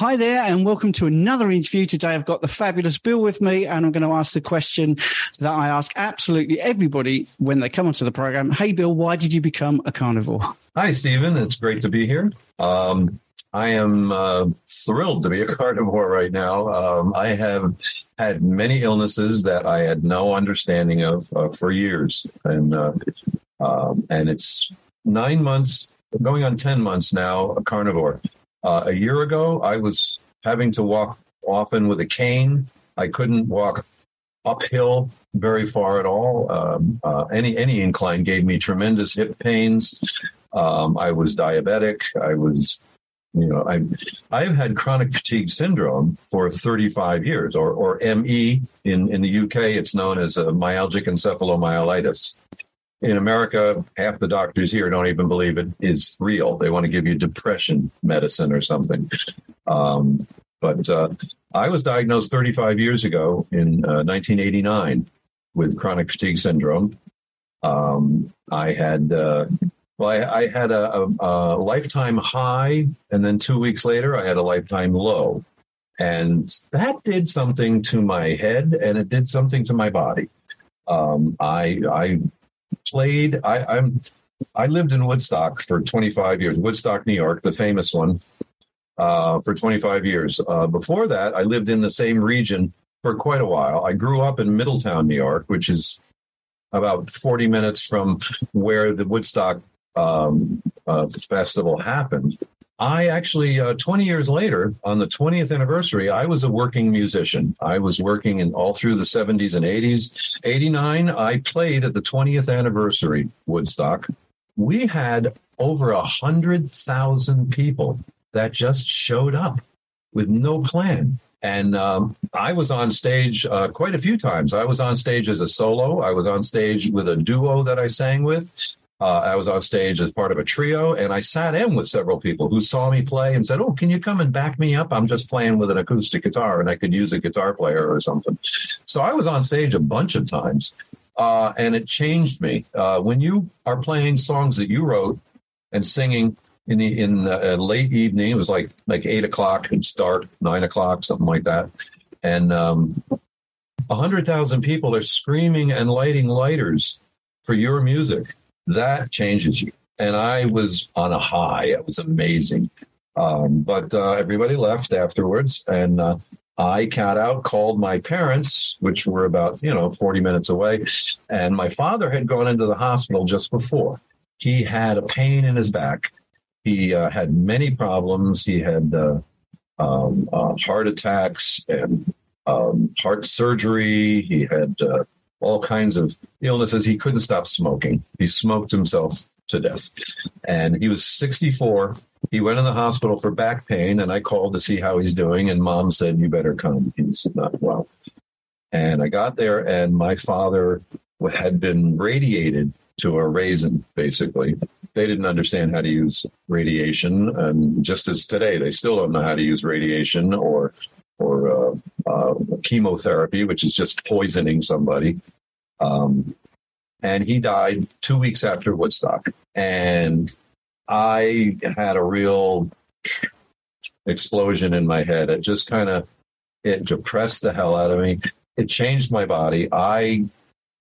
Hi there, and welcome to another interview. Today, I've got the fabulous Bill with me, and I'm going to ask the question that I ask absolutely everybody when they come onto the program. Hey, Bill, why did you become a carnivore? Hi, Stephen. It's great to be here. Um, I am uh, thrilled to be a carnivore right now. Um, I have had many illnesses that I had no understanding of uh, for years, and uh, um, and it's nine months, going on ten months now, a carnivore. Uh, a year ago, I was having to walk often with a cane. I couldn't walk uphill very far at all. Um, uh, any any incline gave me tremendous hip pains. Um, I was diabetic. I was, you know, I I've had chronic fatigue syndrome for 35 years, or or ME in in the UK. It's known as a myalgic encephalomyelitis in America, half the doctors here don't even believe it is real. They want to give you depression medicine or something. Um, but uh, I was diagnosed 35 years ago in uh, 1989 with chronic fatigue syndrome. Um, I had uh, well, I, I had a, a, a, lifetime high, and then two weeks later, I had a lifetime low, and that did something to my head, and it did something to my body. Um, I I played. I, I'm I lived in Woodstock for 25 years, Woodstock, New York, the famous one, uh, for 25 years. Uh, before that, I lived in the same region for quite a while. I grew up in Middletown, New York, which is about 40 minutes from where the Woodstock um, uh, festival happened. I actually, uh, 20 years later, on the 20th anniversary, I was a working musician. I was working in all through the 70s and 80s. 89, I played at the 20th anniversary Woodstock. We had over a hundred thousand people that just showed up with no plan. And um, I was on stage uh, quite a few times. I was on stage as a solo. I was on stage with a duo that I sang with. Uh, I was on stage as part of a trio, and I sat in with several people who saw me play and said, "Oh, can you come and back me up? I'm just playing with an acoustic guitar, and I could use a guitar player or something." So I was on stage a bunch of times, uh, and it changed me. Uh, when you are playing songs that you wrote and singing in the in a late evening, it was like like eight o'clock. It's dark, nine o'clock, something like that, and um, hundred thousand people are screaming and lighting lighters for your music that changes you. And I was on a high. It was amazing. Um, but uh, everybody left afterwards, and uh, I cat out, called my parents, which were about you know forty minutes away, and my father had gone into the hospital just before. He had a pain in his back. He uh, had many problems. He had uh, um, uh, heart attacks and um, heart surgery. He had uh, all kinds of illnesses. He couldn't stop smoking. He smoked himself to death. And he was 64. He went in the hospital for back pain, and I called to see how he's doing. And mom said, You better come. He's not well. And I got there, and my father had been radiated to a raisin, basically. They didn't understand how to use radiation. And just as today, they still don't know how to use radiation or or uh, uh, chemotherapy, which is just poisoning somebody. Um, and he died two weeks after Woodstock. And I had a real explosion in my head. It just kind of it depressed the hell out of me. It changed my body. I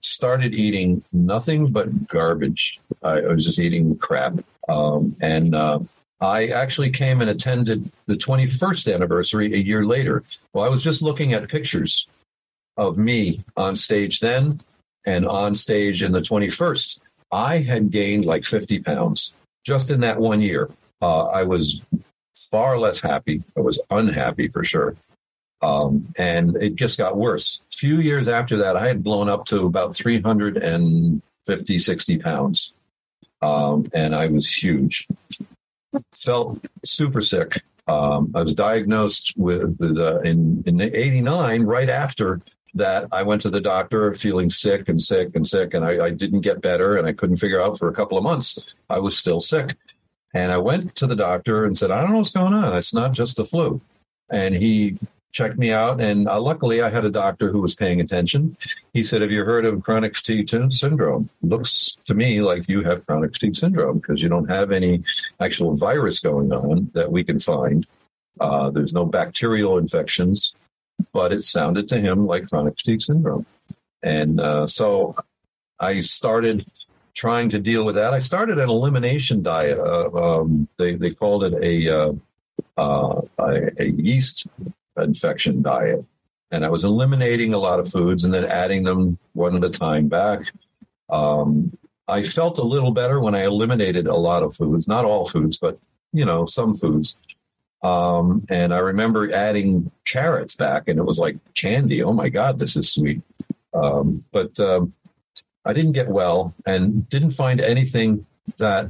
started eating nothing but garbage. I, was just eating crap. Um, and uh, I actually came and attended the 21st anniversary a year later. Well, I was just looking at pictures of me on stage then and on stage in the 21st. I had gained like 50 pounds just in that one year. Uh, I was far less happy. I was unhappy for sure. Um, and it just got worse. A few years after that, I had blown up to about 350, 60 pounds. Um, and I was huge felt super sick. Um, I was diagnosed with, uh, in in '89. Right after that, I went to the doctor feeling sick and sick and sick, and I, I didn't get better, and I couldn't figure out for a couple of months. I was still sick, and I went to the doctor and said, "I don't know what's going on. It's not just the flu." And he checked me out. And uh, luckily, I had a doctor who was paying attention. He said, Have you heard of chronic fatigue syndrome? Looks to me like you have chronic fatigue syndrome because you don't have any actual virus going on that we can find. Uh, there's no bacterial infections, but it sounded to him like chronic fatigue syndrome. And uh, so I started trying to deal with that. I started an elimination diet. Uh, um, they, they called it a, uh, uh, a, a yeast infection diet. And I was eliminating a lot of foods and then adding them one at a time back. Um, I felt a little better when I eliminated a lot of foods, not all foods, but you know, some foods. Um, and I remember adding carrots back, and it was like candy. Oh my God, this is sweet. Um, but um, I didn't get well and didn't find anything that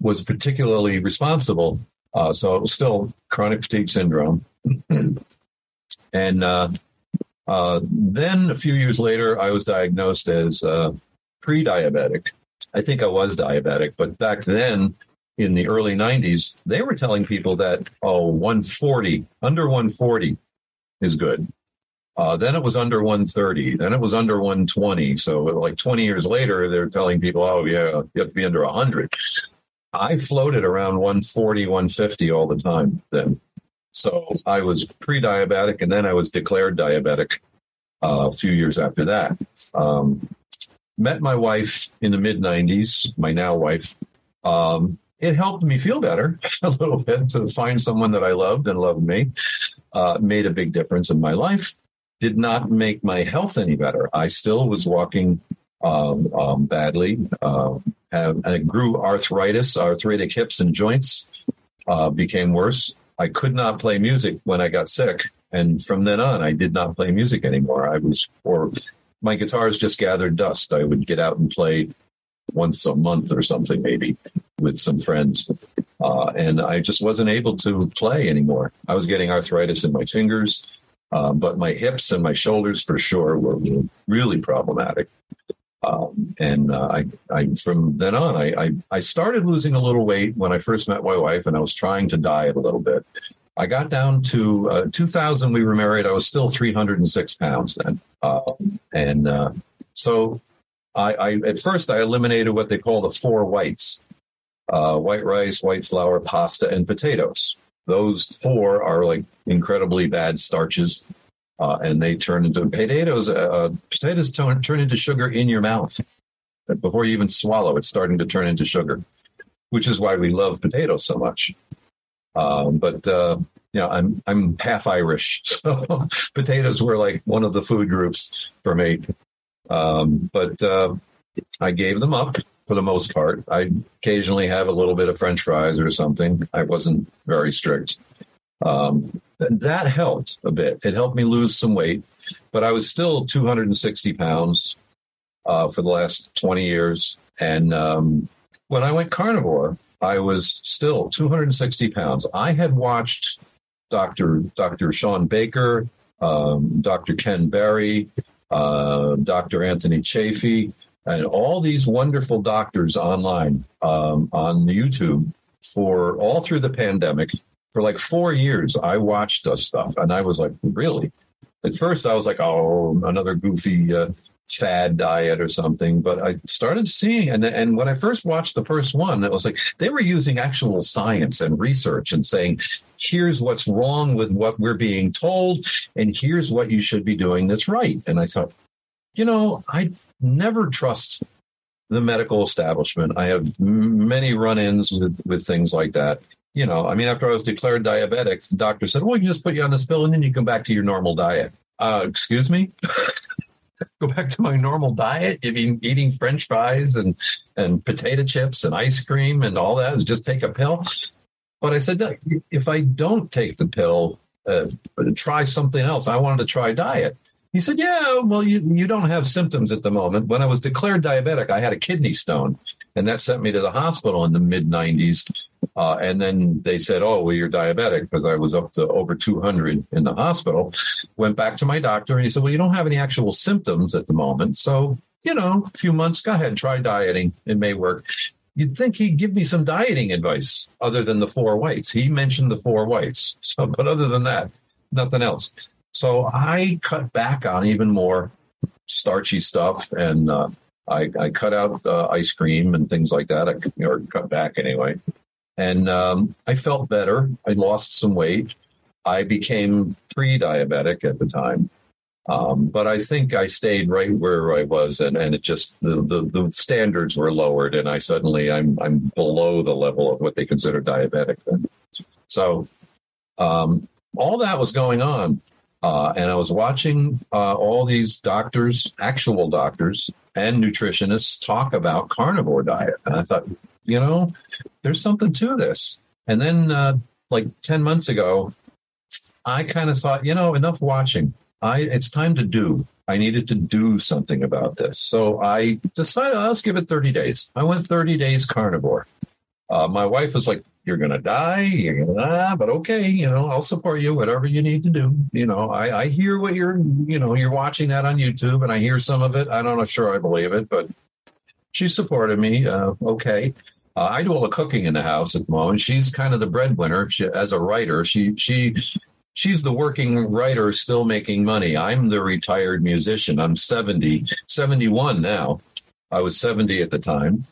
was particularly responsible. Uh, so it was still chronic fatigue syndrome. and uh, uh, then a few years later, I was diagnosed as uh, pre diabetic. I think I was diabetic, but back then in the early 90s, they were telling people that, oh, 140, under 140 is good. Uh, then it was under 130. Then it was under 120. So, like 20 years later, they're telling people, oh, yeah, you have to be under 100. I floated around 140, 150 all the time then. So, I was pre diabetic and then I was declared diabetic uh, a few years after that. Um, met my wife in the mid 90s, my now wife. Um, it helped me feel better a little bit to find someone that I loved and loved me. Uh, made a big difference in my life. Did not make my health any better. I still was walking um, um, badly. Uh, have, I grew arthritis, arthritic hips and joints uh, became worse. I could not play music when I got sick. And from then on, I did not play music anymore. I was, or my guitars just gathered dust. I would get out and play once a month or something, maybe with some friends. Uh, and I just wasn't able to play anymore. I was getting arthritis in my fingers, uh, but my hips and my shoulders for sure were, really problematic. Um, and uh, I, I, from then on, I, I, I started losing a little weight when I first met my wife, and I was trying to diet a little bit. I got down to uh, 2000. We were married. I was still 306 pounds then, um, and uh, so I, I, at first I eliminated what they call the four whites: uh, white rice, white flour, pasta, and potatoes. Those four are like incredibly bad starches, uh, and they turn into potatoes. Uh, uh, potatoes turn, turn into sugar in your mouth before you even swallow. It's starting to turn into sugar, which is why we love potatoes so much. Um, but uh, you know, I'm I'm half Irish, so potatoes were like one of the food groups for me. Um, but uh, I gave them up for the most part. I occasionally have a little bit of French fries or something. I wasn't very strict. Um, that helped a bit. It helped me lose some weight, but I was still 260 pounds uh, for the last 20 years. And um, when I went carnivore, I was still 260 pounds. I had watched Dr. Dr. Shawn Baker, um, Dr. Ken Berry, uh, Dr. Anthony Chaffee, and all these wonderful doctors online um, on YouTube for all through the pandemic. For like four years, I watched the stuff, and I was like, really? At first, I was like, oh, another goofy uh, fad diet or something. But I started seeing, and and when I first watched the first one, it was like they were using actual science and research and saying, here's what's wrong with what we're being told, and here's what you should be doing that's right. And I thought, you know, I never trust the medical establishment. I have many run-ins with with things like that. You know, I mean, after I was declared diabetic, the doctor said, "Well, you can just put you on this pill, and then you come back to your normal diet." Uh, excuse me. go back to my normal diet. I mean, eating French fries and and potato chips and ice cream and all that is just take a pill. But I said, if I don't take the pill, uh, try something else. I wanted to try diet. He said, "Yeah, well, you you don't have symptoms at the moment. When I was declared diabetic, I had a kidney stone, and that sent me to the hospital in the mid '90s. Uh, and then they said, "Oh, well, you're diabetic," because I was up to over 200 in the hospital. Went back to my doctor, and he said, "Well, you don't have any actual symptoms at the moment, so you know, a few months, go ahead, try dieting. It may work." You'd think he'd give me some dieting advice other than the four whites. He mentioned the four whites, so but other than that, nothing else. So I cut back on even more starchy stuff, and uh, I, I, cut out uh, ice cream and things like that, or cut back anyway. And um, I felt better. I lost some weight. I became pre-diabetic at the time. Um, but I think I stayed right where I was, and, and it just the, the, the standards were lowered, and I suddenly I'm I'm below the level of what they consider diabetic. Then, so um, all that was going on, uh, and I was watching uh, all these doctors, actual doctors and nutritionists, talk about carnivore diet, and I thought, you know, there's something to this. And then, uh, like ten months ago, I kind of thought, you know, enough watching I it's time to do. I needed to do something about this. So I decided let's give it 30 days. I went 30 days carnivore. Uh, my wife was like, "You're gonna die. You're gonna die, but okay, you know, I'll support you. Whatever you need to do. You know, I, I hear what you're, you know, you're watching that on YouTube, and I hear some of it. I don't know, sure I believe it, but she supported me. Uh, okay. Uh, I do all the cooking in the house at the moment. She's kind of the breadwinner she, as a writer. She she she's the working writer still making money. I'm the retired musician. I'm 70, 71 now. I was 70 at the time.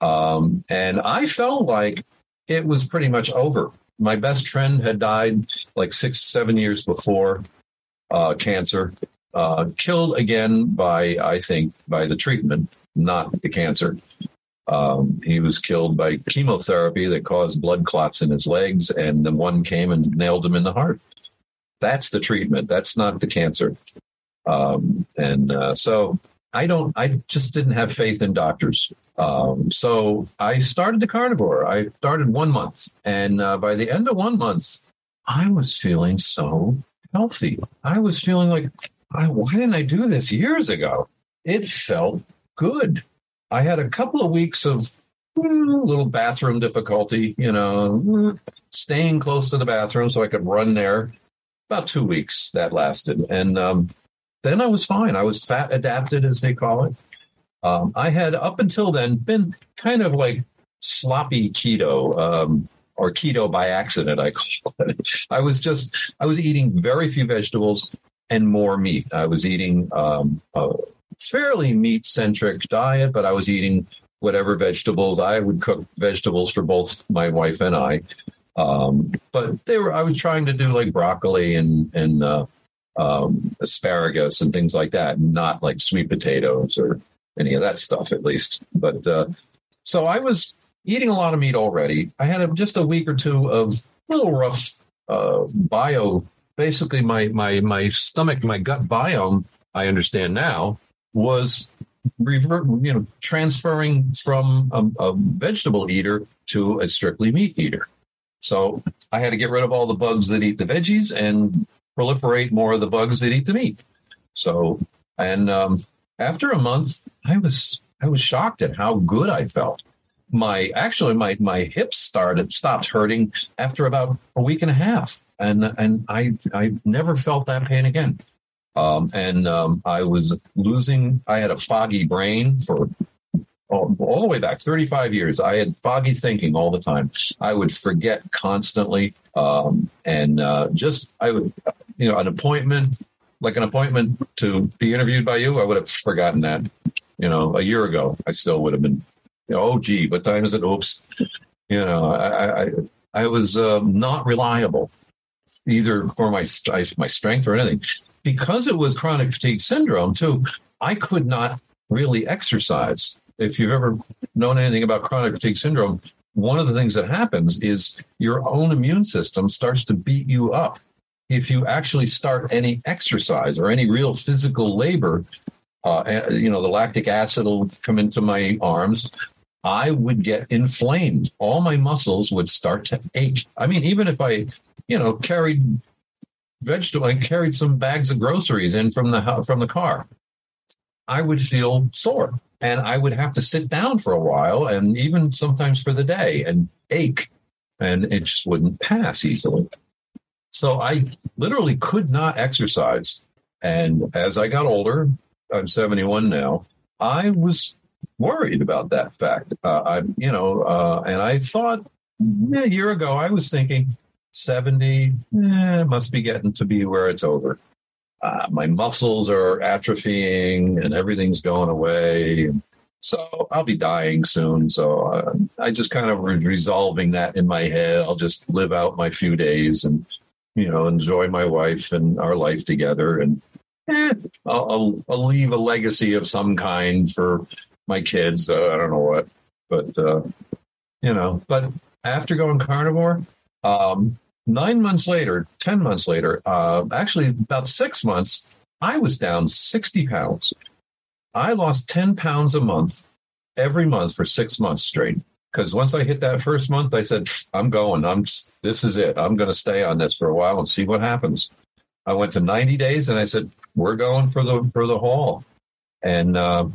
Um, and I felt like it was pretty much over. My best friend had died like six, seven years before uh, cancer, uh, killed again by, I think, by the treatment, not the cancer. Um, he was killed by chemotherapy that caused blood clots in his legs, and the one came and nailed him in the heart. That's the treatment. That's not the cancer. Um, and uh, so I don't. I just didn't have faith in doctors. Um, so I started the carnivore. I started one month, and uh, by the end of one month, I was feeling so healthy. I was feeling like, I, why didn't I do this years ago? It felt good. I had a couple of weeks of mm, little bathroom difficulty, you know, staying close to the bathroom so I could run there about two weeks that lasted. And um, then I was fine. I was fat adapted, as they call it. Um, I had up until then been kind of like sloppy keto um, or keto by accident, I call it. I was just, I was eating very few vegetables and more meat. I was eating um, a fairly meat centric diet, but I was eating whatever vegetables. I would cook vegetables for both my wife and I. Um, but they were, I was trying to do like broccoli and, and, uh, um, asparagus and things like that, not like sweet potatoes or any of that stuff, at least. But, uh, so I was eating a lot of meat already. I had a, just a week or two of a little rough, uh, bio, basically my, my, my stomach, my gut biome, I understand now was revert, you know, transferring from a, a vegetable eater to a strictly meat eater. So I had to get rid of all the bugs that eat the veggies and proliferate more of the bugs that eat the meat. So, and um, after a month, I was I was shocked at how good I felt. My actually my my hips started stopped hurting after about a week and a half, and and I I never felt that pain again. Um, and um, I was losing. I had a foggy brain for all, all the way back 35 years. I had foggy thinking all the time. I would forget constantly um, and uh, just i would you know an appointment like an appointment to be interviewed by you i would have forgotten that you know a year ago i still would have been you know, oh gee what time is it? Oops. You know i i, I was uh, not reliable either for my my strength or anything because it was chronic fatigue syndrome too i could not really exercise if you've ever known anything about chronic fatigue syndrome, one of the things that happens is your own immune system starts to beat you up. If you actually start any exercise or any real physical labor, uh, you know, the lactic acid will come into my arms. I would get inflamed. All my muscles would start to ache. I mean, even if I, you know, carried vegetable, I carried some bags of groceries in from the from the car, I would feel sore and I would have to sit down for a while and even sometimes for the day and ache and it just wouldn't pass easily. So I literally could not exercise. And as I got older, I'm 71 now, I was worried about that fact. Uh, I, you know, uh, and I thought a year ago, I was thinking 70 eh, must be getting to be where it's over uh, my muscles are atrophying and everything's going away. So I'll be dying soon. So uh, I just kind of was resolving that in my head. I'll just live out my few days and you know, enjoy my wife and our life together, and eh, I'll, I'll, I'll leave a legacy of some kind for my kids. Uh, I don't know what, but uh, you know, but after going carnivore, um, nine months later, 10 months later, uh, actually about six months, I was down 60 pounds. I lost 10 pounds a month every month for six months straight. Because once I hit that first month, I said, I'm going. I'm this is it. I'm going to stay on this for a while and see what happens. I went to 90 days and I said, we're going for the for the haul. And uh,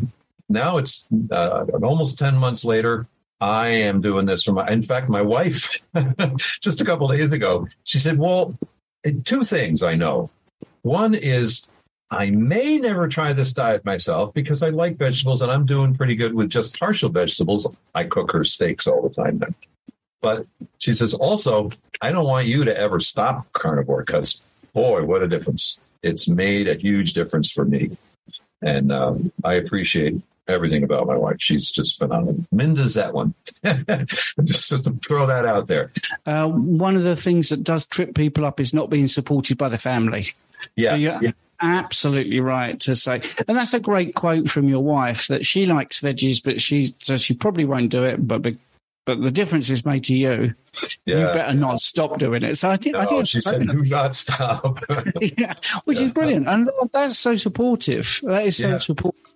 now it's uh, almost 10 months later. I am doing this for my, in fact, my wife, just a couple days ago, she said, Well, two things I know. One is I may never try this diet myself because I like vegetables and I'm doing pretty good with just partial vegetables. I cook her steaks all the time then. But she says, also, I don't want you to ever stop carnivore because, boy, what a difference. It's made a huge difference for me. And um, I appreciate everything about my wife. She's just phenomenal. Minda Zetlin. just, just to throw that out there. Uh, one of the things that does trip people up is not being supported by the family. Yeah. So yeah. Absolutely right to say, and that's a great quote from your wife that she likes veggies, but she so she probably won't do it. But but the difference is made to you. Yeah. You better not stop doing it. So I think no, I think she said, "Do not stop." yeah, which yeah. is brilliant, and that's so supportive. That is so supportive.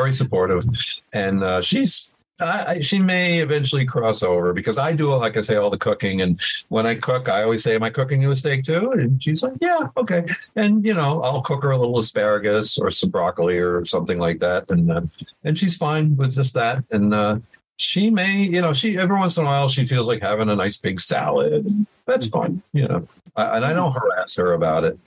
Very supportive, and uh, she's I, she may eventually cross over because I do, like I say, all the cooking. And when I cook, I always say, Am I cooking a steak too? And she's like, Yeah, okay. And, you know, I'll cook her a little asparagus or some broccoli or something like that. And, uh, and she's fine with just that. And, uh, she may, you know, she every once in a while she feels like having a nice big salad. That's fine, you know. I, and I don't harass her about it.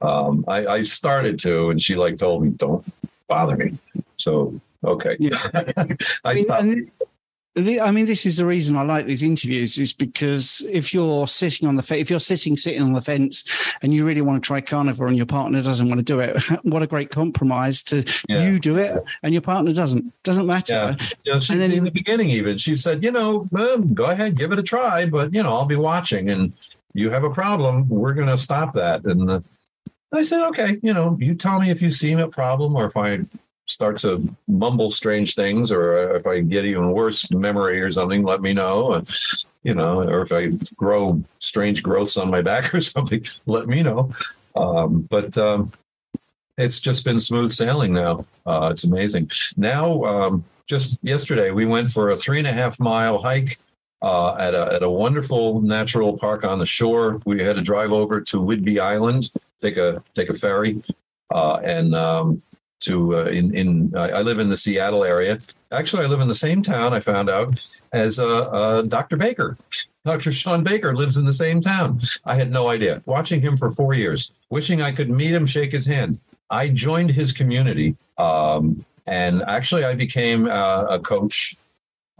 Um, I, I started to, and she like told me, "Don't bother me." So okay, yeah. I, mean, the, I mean, this is the reason I like these interviews is because if you're sitting on the if you're sitting sitting on the fence and you really want to try carnivore and your partner doesn't want to do it, what a great compromise to yeah. you do it and your partner doesn't doesn't matter. Yeah, you know, she, and then in the beginning, even she said, you know, go ahead, give it a try, but you know, I'll be watching, and you have a problem, we're going to stop that. And uh, I said, okay, you know, you tell me if you see a problem or if I start to mumble strange things, or if I get even worse memory or something, let me know. And, you know, or if I grow strange growths on my back or something, let me know. Um, but um, it's just been smooth sailing now. Uh, it's amazing. Now, um, just yesterday, we went for a three and a half mile hike uh, at, a, at a wonderful natural park on the shore. We had to drive over to Whidbey Island, take a take a ferry, uh, and um, to uh, in in uh, I live in the Seattle area. Actually, I live in the same town. I found out as uh, uh Dr. Baker. Dr. Shawn Baker lives in the same town. I had no idea. Watching him for four years, wishing I could meet him, shake his hand. I joined his community, um, and actually, I became uh, a coach.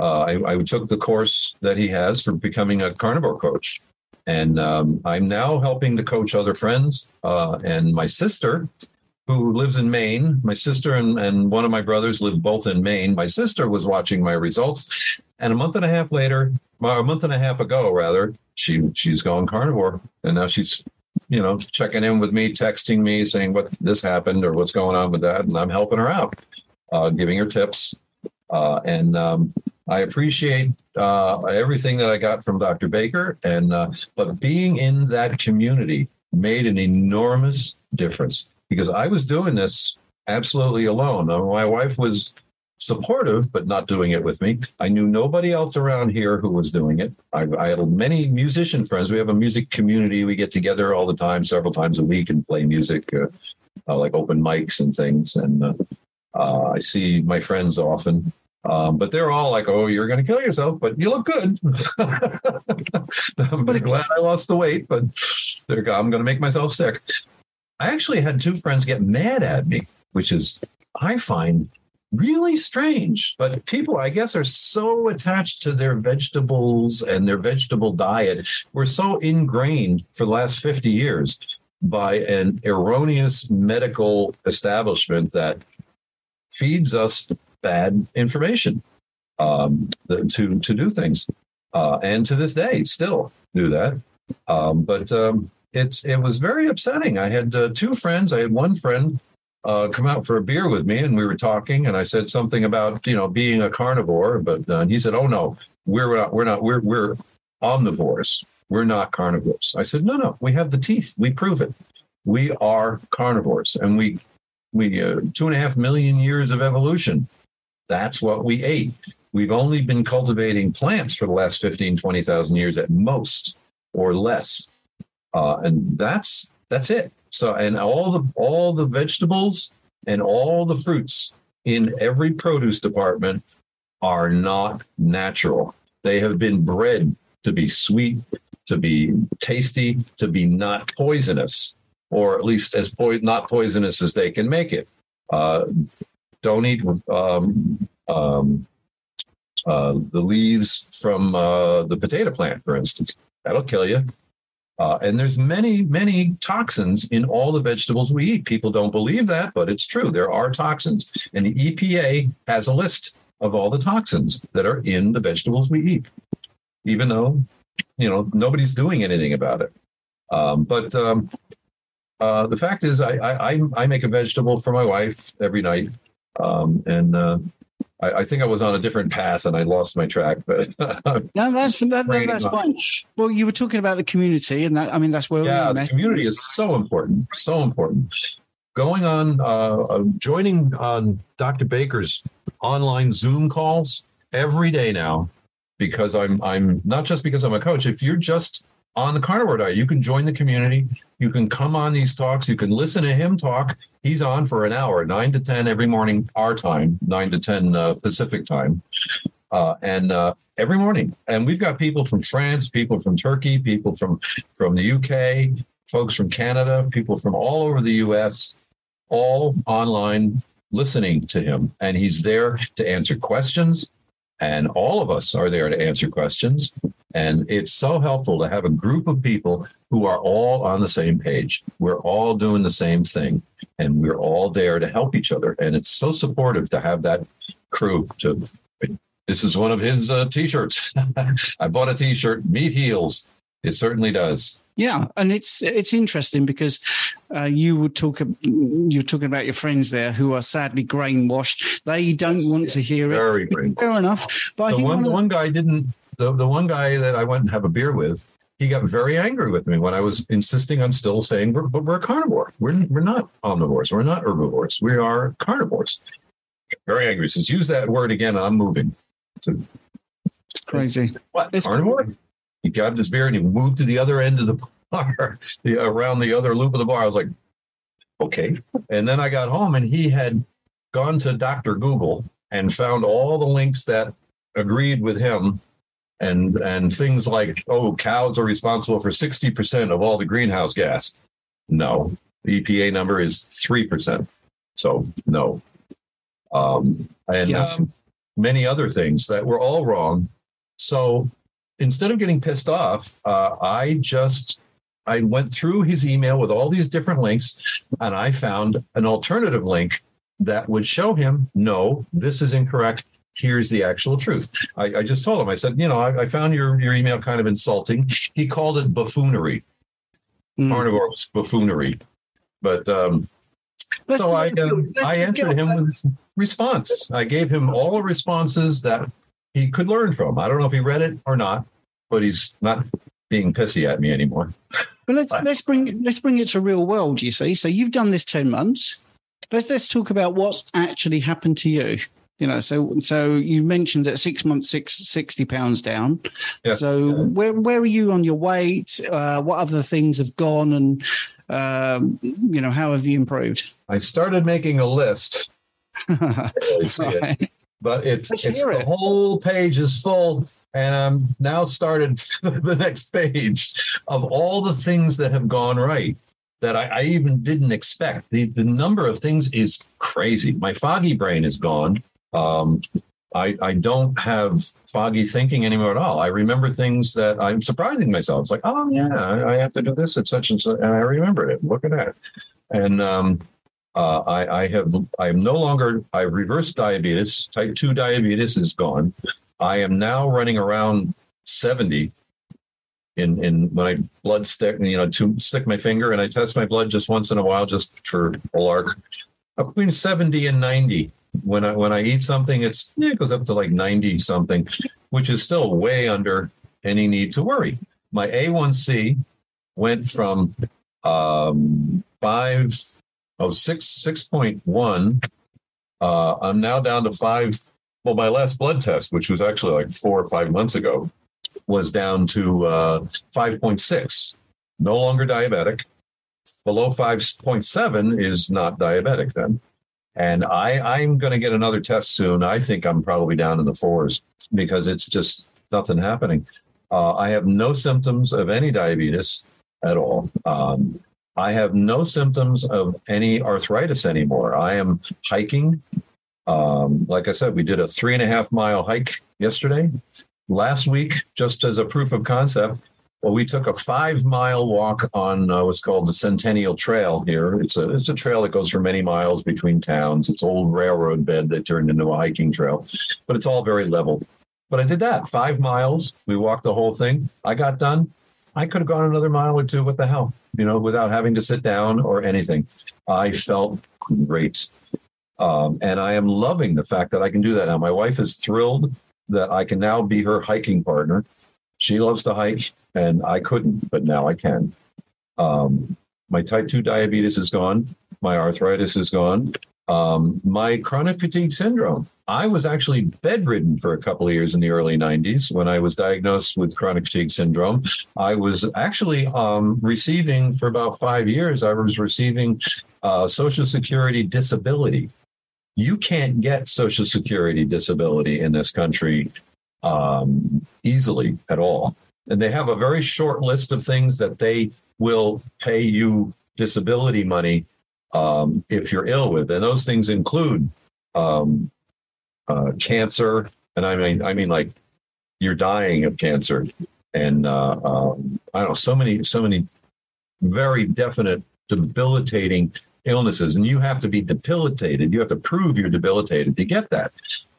Uh, I, I, took the course that he has for becoming a carnivore coach, and um, I'm now helping to coach other friends. and my sister who lives in Maine. My sister and, and one of my brothers live both in Maine. My sister was watching my results. And a month and a half later, a month and a half ago, rather, she she's going carnivore. And now she's, you know, checking in with me, texting me, saying what this happened or what's going on with that. And I'm helping her out, uh, giving her tips. Uh, and um, I appreciate uh, everything that I got from Dr. Baker. And uh, but being in that community made an enormous difference because I was doing this absolutely alone. My wife was supportive, but not doing it with me. I knew nobody else around here who was doing it. I, I, had many musician friends. We have a music community. We get together all the time, several times a week, and play music, uh, uh, like open mics and things. And uh, uh I see my friends often. Um, but they're all like, "Oh, you're going to kill yourself, but you look good." I'm but glad I lost the weight, but I'm going to make myself sick. I actually had two friends get mad at me, which is I find really strange. But people, I guess, are so attached to their vegetables and their vegetable diet. We're so ingrained for the last 50 years by an erroneous medical establishment that feeds us bad information um, to to do things, uh, and to this day still do that. Um, but um, it's it was very upsetting. I had uh, two friends. I had one friend uh, come out for a beer with me, and we were talking, and I said something about you know being a carnivore, but uh, he said, "Oh no, we're not. We're not. We're we're omnivores. We're not carnivores." I said, "No, no. We have the teeth. We prove it. We are carnivores, and we we uh, two and a half million years of evolution. That's what we ate. We've only been cultivating plants for the last 15, 20,000 years at most or less. Uh, and that's that's it. So and all the all the vegetables and all the fruits in every produce department are not natural. They have been bred to be sweet, to be tasty, to be not poisonous, or at least as po- not poisonous as they can make it. Uh, don't eat um, um, uh, the leaves from uh, the potato plant, for instance. That'll kill you. Uh, and there's many, many toxins in all the vegetables we eat. People don't believe that, but it's true. There are toxins. And the EPA has a list of all the toxins that are in the vegetables we eat, even though, you know, nobody's doing anything about it. Um, but um, uh, the fact is, I, I, I make a vegetable for my wife every night. Um, and uh, I, I, think I was on a different path and I lost my track. But no, that's that, that, that's fine. Well, you were talking about the community, and that I mean that's where yeah, the community is so important, so important. Going on, uh, uh, joining on Dr. Baker's online Zoom calls every day now, because I'm I'm not just because I'm a coach. If you're just on the carnivore diet. You can join the community. You can come on these talks. You can listen to him talk. He's on for an hour, nine to 10 every morning, our time, nine to 10 uh, Pacific time. Uh, and uh, every morning. And we've got people from France, people from Turkey, people from, from the UK, folks from Canada, people from all over the US, all online listening to him. And he's there to answer questions. And all of us are there to answer questions. And it's so helpful to have a group of people who are all on the same page. We're all doing the same thing and we're all there to help each other. And it's so supportive to have that crew to. This is one of his uh, t-shirts. I bought a t-shirt, Meat Heals. It certainly does. Yeah, and it's it's interesting because uh, you would talk you're talking about your friends there who are sadly grain washed. They don't want to hear Very it. Fair enough. But the one, one, one guy didn't the, the one guy that I went and have a beer with, he got very angry with me when I was insisting on still saying, we're, but we're carnivore. We're, we're not omnivores. We're not herbivores. We are carnivores. Very angry. He says, use that word again. I'm moving. So, it's crazy. What? It's carnivore? He grabbed his beer and he moved to the other end of the bar, the, around the other loop of the bar. I was like, okay. And then I got home and he had gone to Dr. Google and found all the links that agreed with him and and things like oh cows are responsible for 60% of all the greenhouse gas no the epa number is 3% so no um, and yeah. um, many other things that were all wrong so instead of getting pissed off uh, i just i went through his email with all these different links and i found an alternative link that would show him no this is incorrect here's the actual truth. I, I just told him, I said, you know, I, I, found your, your email kind of insulting. He called it buffoonery. Mm. Carnivore was buffoonery. But um, so I, uh, I answered him with response. I gave him all the responses that he could learn from. I don't know if he read it or not, but he's not being pissy at me anymore. But let's let's bring let's bring it to real world. You see, so you've done this ten months. Let's let's talk about what's actually happened to you. You know, so so you mentioned that six months, six, 60 pounds down. Yeah. So yeah. where where are you on your weight? Uh, what other things have gone, and um, you know, how have you improved? I started making a list. right. it. But it's Let's it's the it. whole page is full and I'm now started the next page of all the things that have gone right that I, I, even didn't expect. The the number of things is crazy. My foggy brain is gone. Um, I, I don't have foggy thinking anymore at all. I remember things that I'm surprising myself. It's like, oh yeah, I, I have to do this at such and such, and I remembered it. Look at that. And um, uh, I, I have I am no longer I've reversed diabetes. Type two diabetes is gone. I am now running around 70 in in when I blood stick, you know, to stick my finger and I test my blood just once in a while, just for a lark. Between 70 and 90. When I when I eat something, it's it goes up to like 90 something, which is still way under any need to worry. My A1C went from um, five oh six six point one. Uh, I'm now down to five. Well, my last blood test, which was actually like four or five months ago, was down to uh, 5.6. No longer diabetic. Below 5.7 is not diabetic then. And I, I'm going to get another test soon. I think I'm probably down in the fours because it's just nothing happening. Uh, I have no symptoms of any diabetes at all. Um, I have no symptoms of any arthritis anymore. I am hiking. Um, like I said, we did a three and a half mile hike yesterday. Last week, just as a proof of concept, well, we took a five mile walk on uh, what's called the Centennial Trail here. It's a it's a trail that goes for many miles between towns. It's old railroad bed that turned into a hiking trail, but it's all very level. But I did that five miles. We walked the whole thing. I got done. I could have gone another mile or two. What the hell, you know, without having to sit down or anything. I felt great. Um, and I am loving the fact that I can do that now. My wife is thrilled that I can now be her hiking partner. She loves to hike, and I couldn't, but now I can. Um, my type 2 diabetes is gone. My arthritis is gone. Um, my chronic fatigue syndrome. I was actually bedridden for a couple of years in the early 90s when I was diagnosed with chronic fatigue syndrome. I was actually um, receiving, for about five years, I was receiving uh, Social Security disability you can't get Social Security disability in this country um, easily at all. And they have a very short list of things that they will pay you disability money um, if you're ill with, and those things include um, uh, cancer, and I mean, I mean, like you're dying of cancer, and uh, um, I don't know, so many, so many very definite, debilitating illnesses, and you have to be debilitated. You have to prove you're debilitated to get that.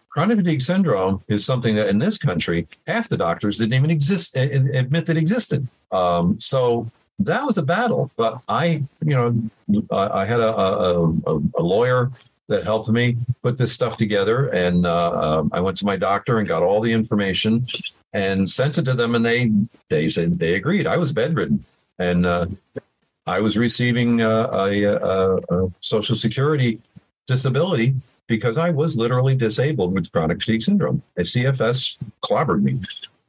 Chronic fatigue syndrome is something that in this country, half the doctors didn't even exist, admit that existed. Um, so that was a battle. But I, you know, I, I had a, a, a, lawyer that helped me put this stuff together, and uh, um, I went to my doctor and got all the information and sent it to them, and they they said they agreed. I was bedridden, and uh, I was receiving uh, a, a, a, Social Security disability because I was literally disabled with chronic fatigue syndrome. A CFS clobbered me,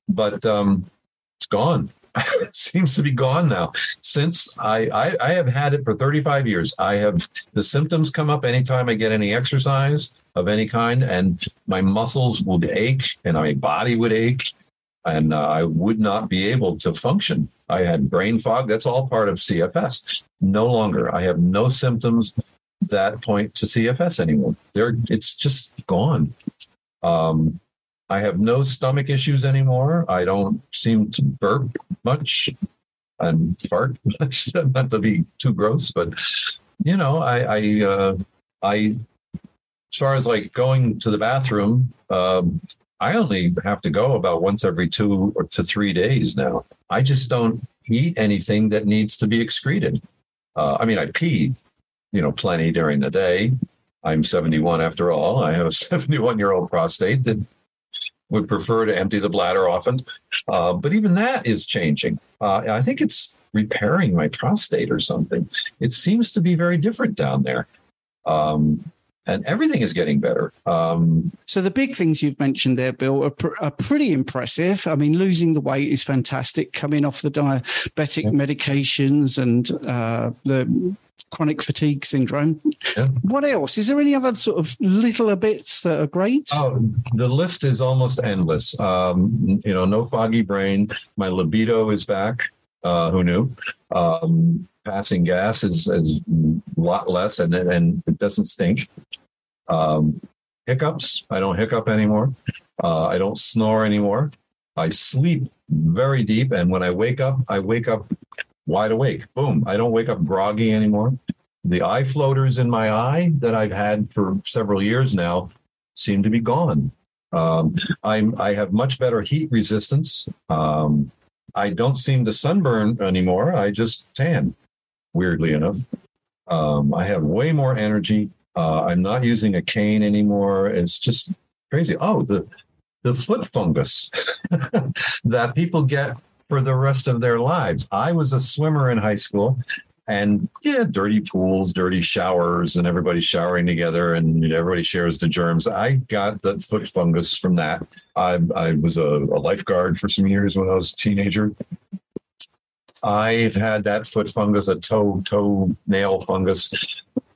but um, it's gone. seems to be gone now. Since I, I, I have had it for 35 years, I have the symptoms come up anytime I get any exercise of any kind, and my muscles would ache and my body would ache, and uh, I would not be able to function I had brain fog. That's all part of CFS. No longer. I have no symptoms that point to CFS anymore. There, it's just gone. Um, I have no stomach issues anymore. I don't seem to burp much and fart much. Not to be too gross, but you know, I, I, uh, I, as far as like going to the bathroom, um, I only have to go about once every two or to three days now. I just don't eat anything that needs to be excreted. Uh, I mean, I pee, you know, plenty during the day. I'm 71 after all. I have a 71 year old prostate that would prefer to empty the bladder often. Uh, but even that is changing. Uh, I think it's repairing my prostate or something. It seems to be very different down there. Um, and everything is getting better. Um, so the big things you've mentioned there, Bill, are, pr- are, pretty impressive. I mean, losing the weight is fantastic. Coming off the diabetic yeah. medications and uh, the chronic fatigue syndrome. Yeah. What else? Is there any other sort of little bits that are great? Oh, the list is almost endless. Um, you know, no foggy brain. My libido is back. Uh, who knew? Um, passing gas is, is a lot less and, and it doesn't stink. Um, hiccups, I don't hiccup anymore. Uh, I don't snore anymore. I sleep very deep. And when I wake up, I wake up wide awake. Boom. I don't wake up groggy anymore. The eye floaters in my eye that I've had for several years now seem to be gone. Um, I'm, I have much better heat resistance. Um, I don't seem to sunburn anymore. I just tan, weirdly enough. Um, I have way more energy. Uh, I'm not using a cane anymore. It's just crazy. Oh, the the foot fungus that people get for the rest of their lives. I was a swimmer in high school and yeah, dirty pools, dirty showers, and everybody showering together, and everybody shares the germs. I got the foot fungus from that. I, I was a, a lifeguard for some years when I was a teenager. I've had that foot fungus, a toe toe nail fungus,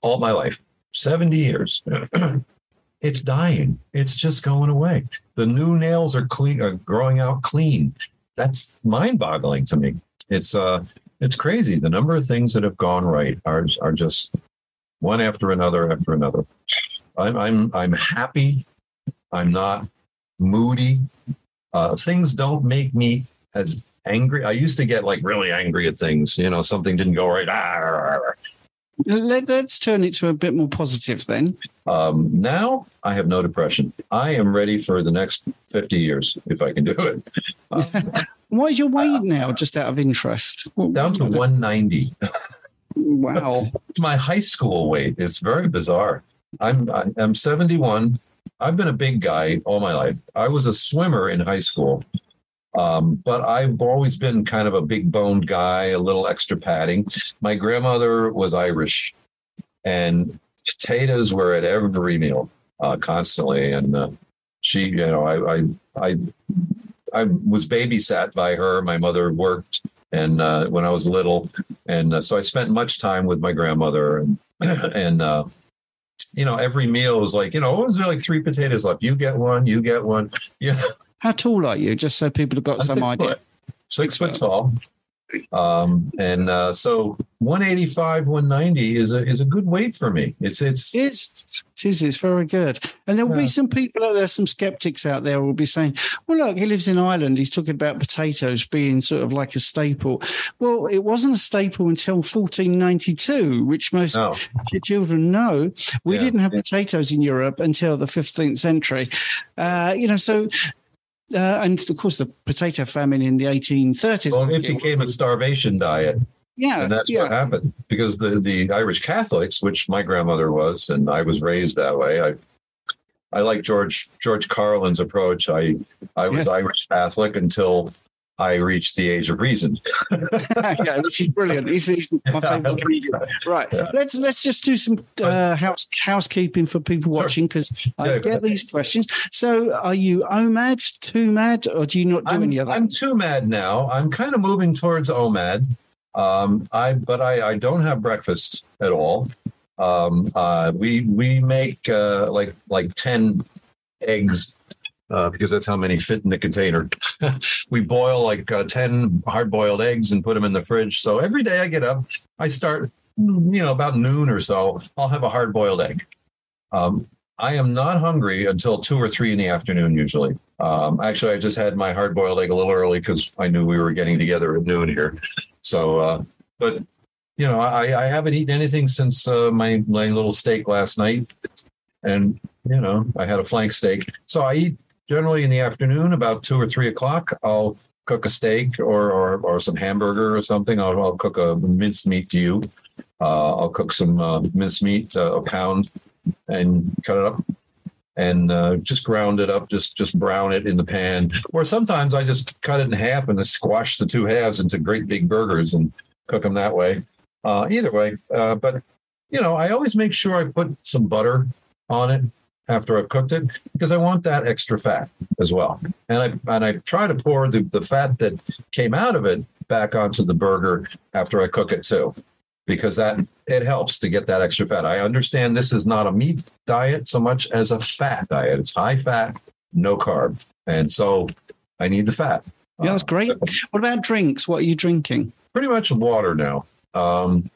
all my life, seventy years. it's dying. It's just going away. The new nails are clean, are growing out clean that's mind-boggling to me. It's uh, it's crazy. The number of things that have gone right are are just one after another after another. I'm I'm I'm happy. I'm not moody. Uh, things don't make me as angry. I used to get like really angry at things. You know, something didn't go right. Ah, let, us turn it to a bit more positive then. Um, now I have no depression. I am ready for the next 50 years if I can do it. Um, is your weight now, just out of interest? What, down to 190. wow. It's my high school weight. It's very bizarre. I'm I'm 71. I've been a big guy all my life. I was a swimmer in high school. Um, but I've always been kind of a big boned guy, a little extra padding. My grandmother was Irish, and potatoes were at every meal uh, constantly. And uh, she, you know, I, I, I, I, was babysat by her. My mother worked, and uh, when I was little, and uh, so I spent much time with my grandmother, and and uh, you know, every meal was like, you know, was there like three potatoes left? You get one, you get one, yeah. How tall are you? Just so people have got I'm some idea. Foot. Six, six foot tall. Um, and uh, so 185, 190 is a is a good weight for me. It's it's it's it is it's very good. And there will yeah. be some people out there, some skeptics out there will be saying, Well, look, he lives in Ireland, he's talking about potatoes being sort of like a staple. Well, it wasn't a staple until 1492, which most no. children know. We yeah. didn't have yeah. potatoes in Europe until the 15th century. Uh, you know, so uh, and of course the potato famine in the 1830s. Well, it became a starvation diet. Yeah, and that's yeah. what happened because the the Irish Catholics, which my grandmother was, and I was raised that way. I I like George George Carlin's approach. I I was yeah. Irish Catholic until I reached the age of reason. yeah, which is brilliant. He's, he's my favorite reader. Right. Yeah. Let's let's just do some uh, house housekeeping for people watching because I yeah, get these questions. So, are you OMAD, too mad, or do you not do I'm, any of that? I'm too mad now. I'm kind of moving towards OMAD. Um, I but I, I don't have breakfast at all. Um, uh, we we make uh, like like ten eggs uh, because that's how many fit in the container. we boil like uh, 10 hard boiled eggs and put them in the fridge. So every day I get up, I start, you know, about noon or so, I'll have a hard boiled egg. Um, I am not hungry until two or three in the afternoon, usually. Um, actually, I just had my hard boiled egg a little early because I knew we were getting together at noon here. So, uh, but you know, I, I, haven't eaten anything since uh, my my little steak last night, and you know, I had a flank steak. So I eat generally in the afternoon, about two or three o'clock, I'll cook a steak or or, or some hamburger or something. I'll, I'll cook a minced meat to you. Uh, I'll cook some uh, minced meat, uh, a pound, and cut it up and uh, just ground it up, just just brown it in the pan. Or sometimes I just cut it in half and squash the two halves into great big burgers and cook them that way. Uh, either way, uh, but you know, I always make sure I put some butter on it after I've cooked it because I want that extra fat as well. And I and I try to pour the, the fat that came out of it back onto the burger after I cook it too. Because that it helps to get that extra fat. I understand this is not a meat diet so much as a fat diet. It's high fat, no carb. And so I need the fat. Yeah, that's great. What about drinks? What are you drinking? Pretty much water now. Um,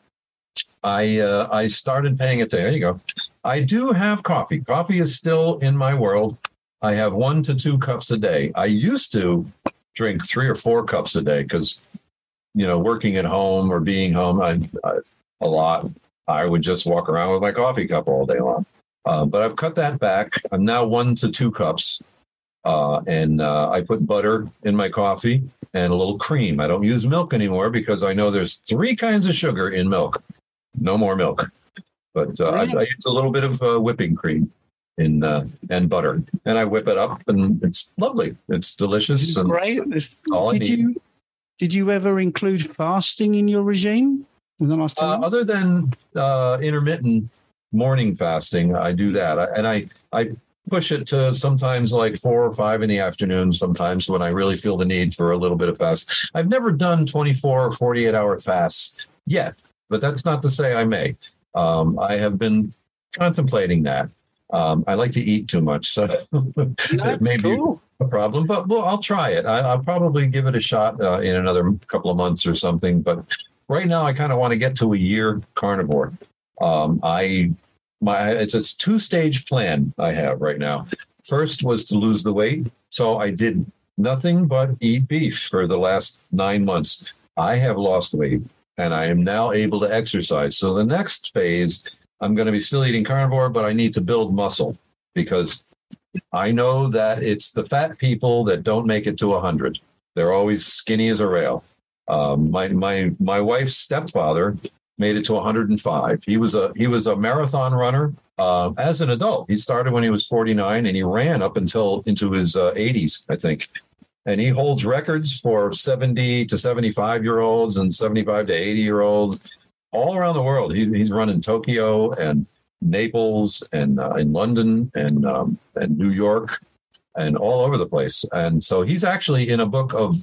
I uh, I started paying it. There you go. I do have coffee. Coffee is still in my world. I have one to two cups a day. I used to drink three or four cups a day because, you know, working at home or being home I, I, a lot, I would just walk around with my coffee cup all day long. Uh, but I've cut that back. I'm now one to two cups. Uh, and uh, I put butter in my coffee and a little cream. I don't use milk anymore because I know there's three kinds of sugar in milk. No more milk, but uh, I, I use a little bit of uh, whipping cream in uh, and butter, and I whip it up, and it's lovely. It's delicious. It's great. It's, did you did you ever include fasting in your regime? In the last uh, other than intermittent morning fasting, I do that, I, and I I push it to sometimes like four or five in the afternoon, sometimes when I really feel the need for a little bit of fast. I've never done 24 or 48 hour fasts yet, but that's not to say I may. Um, I have been contemplating that. Um, I like to eat too much, so it may cool. be a problem, but well, I'll try it. I, will probably give it a shot uh, in another couple of months or something. But right now, I kind of want to get to a year carnivore. Um, I my it's a two stage plan I have right now. First was to lose the weight, so I did nothing but eat beef for the last nine months. I have lost weight, and I am now able to exercise. So the next phase, I'm going to be still eating carnivore, but I need to build muscle because I know that it's the fat people that don't make it to 100. They're always skinny as a rail. Um, my my my wife's stepfather made it to 105. He was a he was a marathon runner uh, as an adult. He started when he was 49, and he ran up until into his uh, 80s, I think. And he holds records for 70 to 75 year olds and 75 to 80 year olds all around the world. He, he's run in Tokyo and Naples and uh, in London and um, and New York and all over the place. And so he's actually in a book of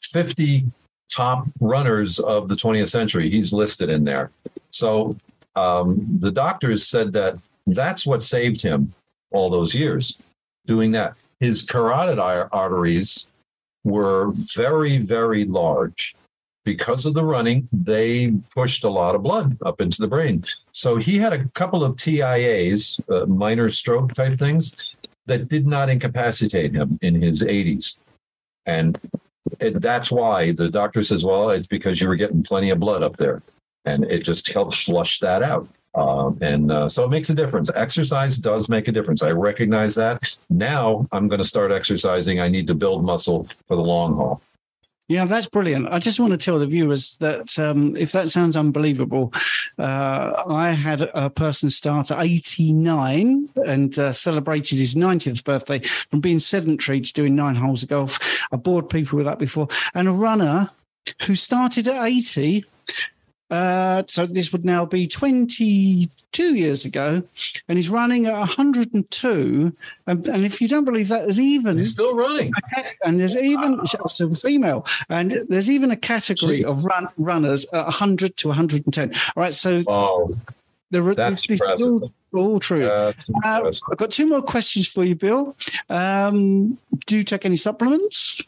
50 top runners of the 20th century. He's listed in there. So um, the doctors said that that's what saved him all those years doing that. His carotid arteries were very, very large. Because of the running, they pushed a lot of blood up into the brain. So he had a couple of TIAs, uh, minor stroke type things, that did not incapacitate him in his 80s. And it, that's why the doctor says, well, it's because you were getting plenty of blood up there. And it just helps flush that out. Um, and uh, so it makes a difference. Exercise does make a difference. I recognize that. Now I'm going to start exercising. I need to build muscle for the long haul. Yeah, that's brilliant. I just want to tell the viewers that um, if that sounds unbelievable, uh, I had a person start at 89 and uh, celebrated his 90th birthday from being sedentary to doing nine holes of golf. I bored people with that before. And a runner who started at 80 uh, so this would now be 22 years ago, and he's running at 102. And, and if you don't believe that, there's even he's still running, and there's even so female, and there's even a category of run, runners at 100 to 110. All right, so oh, that's all, true. Uh, I've got two more questions for you, Bill. Um, do you take any supplements?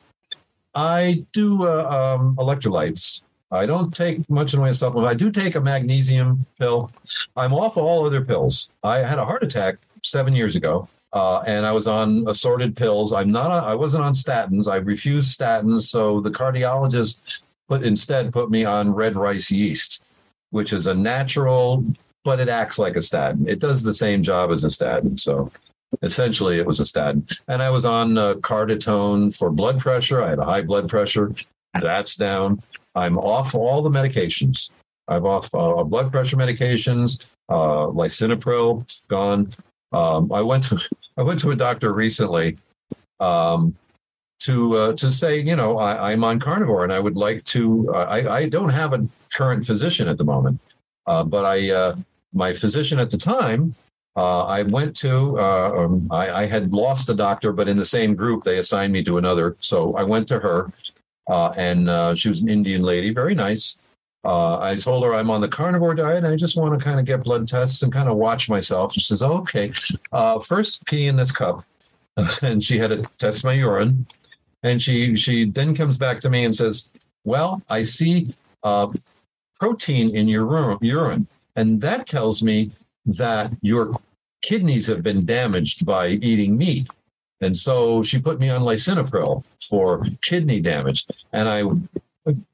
I do uh, um, electrolytes. I don't take much in the way of supplement. I do take a magnesium pill. I'm off all other pills. I had a heart attack seven years ago, uh, and I was on assorted pills. I'm not. On, I wasn't on statins. I refused statins, so the cardiologist put instead put me on red rice yeast, which is a natural, but it acts like a statin. It does the same job as a statin. So essentially, it was a statin. And I was on uh, carditone for blood pressure. I had a high blood pressure. That's down. I'm off all the medications. I'm off uh, blood pressure medications, uh, lisinopril gone. Um, I went to I went to a doctor recently um, to uh, to say, you know, I, am on carnivore and I would like to. Uh, I, I don't have a current physician at the moment, uh, but I uh, my physician at the time Uh, I went to, uh, um, I, I, had lost a doctor, but in the same group, they assigned me to another. So I went to her, uh, and uh, she was an Indian lady, very nice. Uh, I told her I'm on the carnivore diet I just want to kind of get blood tests and kind of watch myself. She says, oh, okay, uh, first pee in this cup. and she had to test my urine. And she, she then comes back to me and says, well, I see protein in your urine. And that tells me that your kidneys have been damaged by eating meat. And so she put me on lisinopril for kidney damage. And I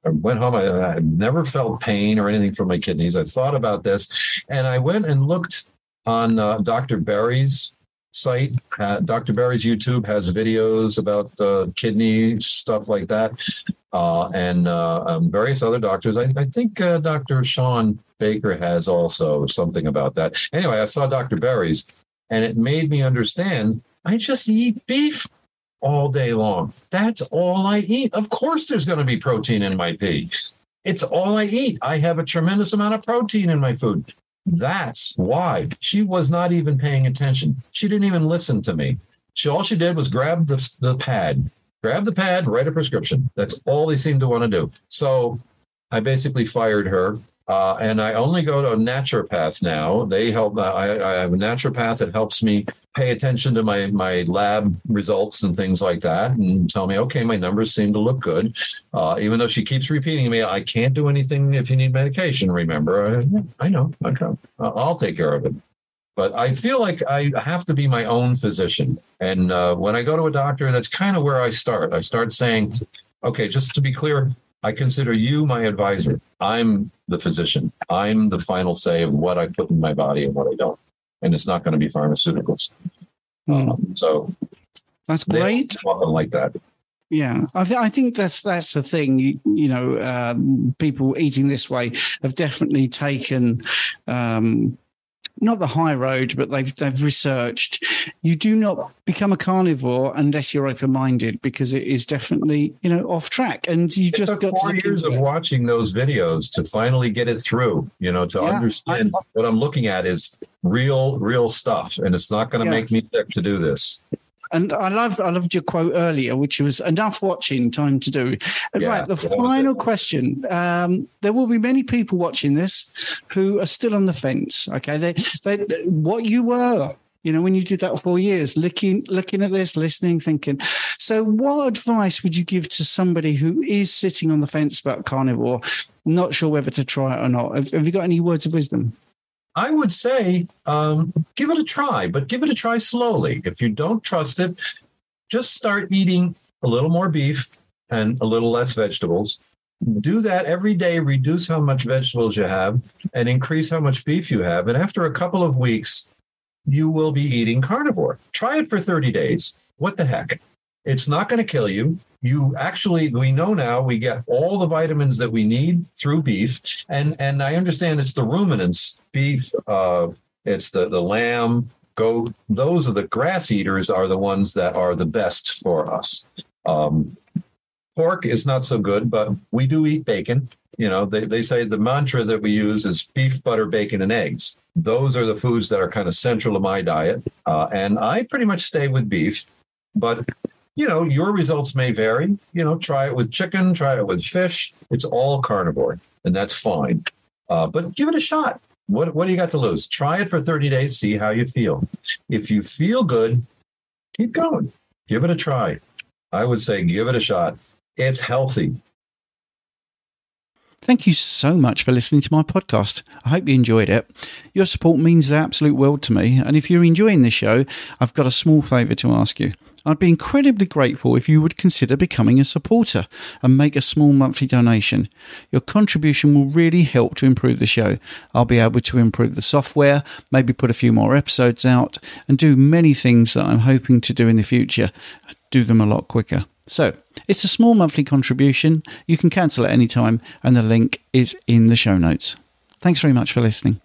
went home. I, I never felt pain or anything from my kidneys. I thought about this, and I went and looked on uh, Dr. Berry's site. Uh, Dr. Berry's YouTube has videos about uh, kidney stuff like that, uh, and uh, um, various other doctors. I, I think uh, Dr. Shawn Baker has also something about that. Anyway, I saw Dr. Berry's, and it made me understand. I just eat beef all day long. That's all I eat. Of course, there's going to be protein in my pee. It's all I eat. I have a tremendous amount of protein in my food. That's why she was not even paying attention. She didn't even listen to me. She all she did was grab the, the pad, grab the pad, write a prescription. That's all they seemed to want to do. So I basically fired her uh, and I only go to a naturopath now. They help. Uh, I, I, have a naturopath that helps me pay attention to my my lab results and things like that, and tell me, okay, my numbers seem to look good. Uh, even though she keeps repeating me, I can't do anything if you need medication. Remember, I, I know. Okay, I'll take care of it. But I feel like I have to be my own physician, and uh, when I go to a doctor, that's kind of where I start. I start saying, okay, just to be clear, I consider you my advisor. I'm the physician. I'm the final say of what I put in my body and what I don't. And it's not going to be pharmaceuticals. Hmm. Um, so that's great. Often like that. Yeah, I, th- I, think that's that's the thing. You, you know, um, people eating this way have definitely taken um, not the high road, but they've they've researched. You do not become a carnivore unless you're open minded, because it is definitely you know off track, and you it just got four years of watching those videos to finally get it through. You know, to yeah, understand I'm, what I'm looking at is real, real stuff, and it's not going to yes. make me sick to do this. And I loved I loved your quote earlier, which was enough watching, time to do. Yeah, right, the final question. Um, there will be many people watching this who are still on the fence. Okay, they, they, what you were you know, when you did that four years, looking looking at this, listening, thinking. So, what advice would you give to somebody who is sitting on the fence about carnivore, not sure whether to try it or not? Have, have you got any words of wisdom? I would say um, give it a try, but give it a try slowly. If you don't trust it, just start eating a little more beef and a little less vegetables. Do that every day, reduce how much vegetables you have and increase how much beef you have. And after a couple of weeks, you will be eating carnivore. Try it for 30 days. What the heck? It's not going to kill you you actually we know now we get all the vitamins that we need through beef. And and i understand it's the ruminants beef uh it's the the lamb goat. Those are the grass eaters are the ones that are the best for us. Um pork is not so good but we do eat bacon. You know they, they say the mantra that we use is beef butter bacon and eggs. Those are the foods that are kind of central to my diet. Uh, and i pretty much stay with beef but you know, your results may vary. You know, try it with chicken, try it with fish. It's all carnivore, and that's fine. Uh, but give it a shot. What what do you got to lose? Try it for 30 days, see how you feel. If you feel good, keep going. Give it a try. I would say give it a shot. It's healthy. Thank you so much for listening to my podcast. I hope you enjoyed it. Your support means the absolute world to me. And if you're enjoying the show, I've got a small favour to ask you. I'd be incredibly grateful if you would consider becoming a supporter and make a small monthly donation. Your contribution will really help to improve the show. I'll be able to improve the software, maybe put a few more episodes out, and do many things that I'm hoping to do in the future. Do them a lot quicker. So, it's a small monthly contribution. You can cancel at any time, and the link is in the show notes. Thanks very much for listening.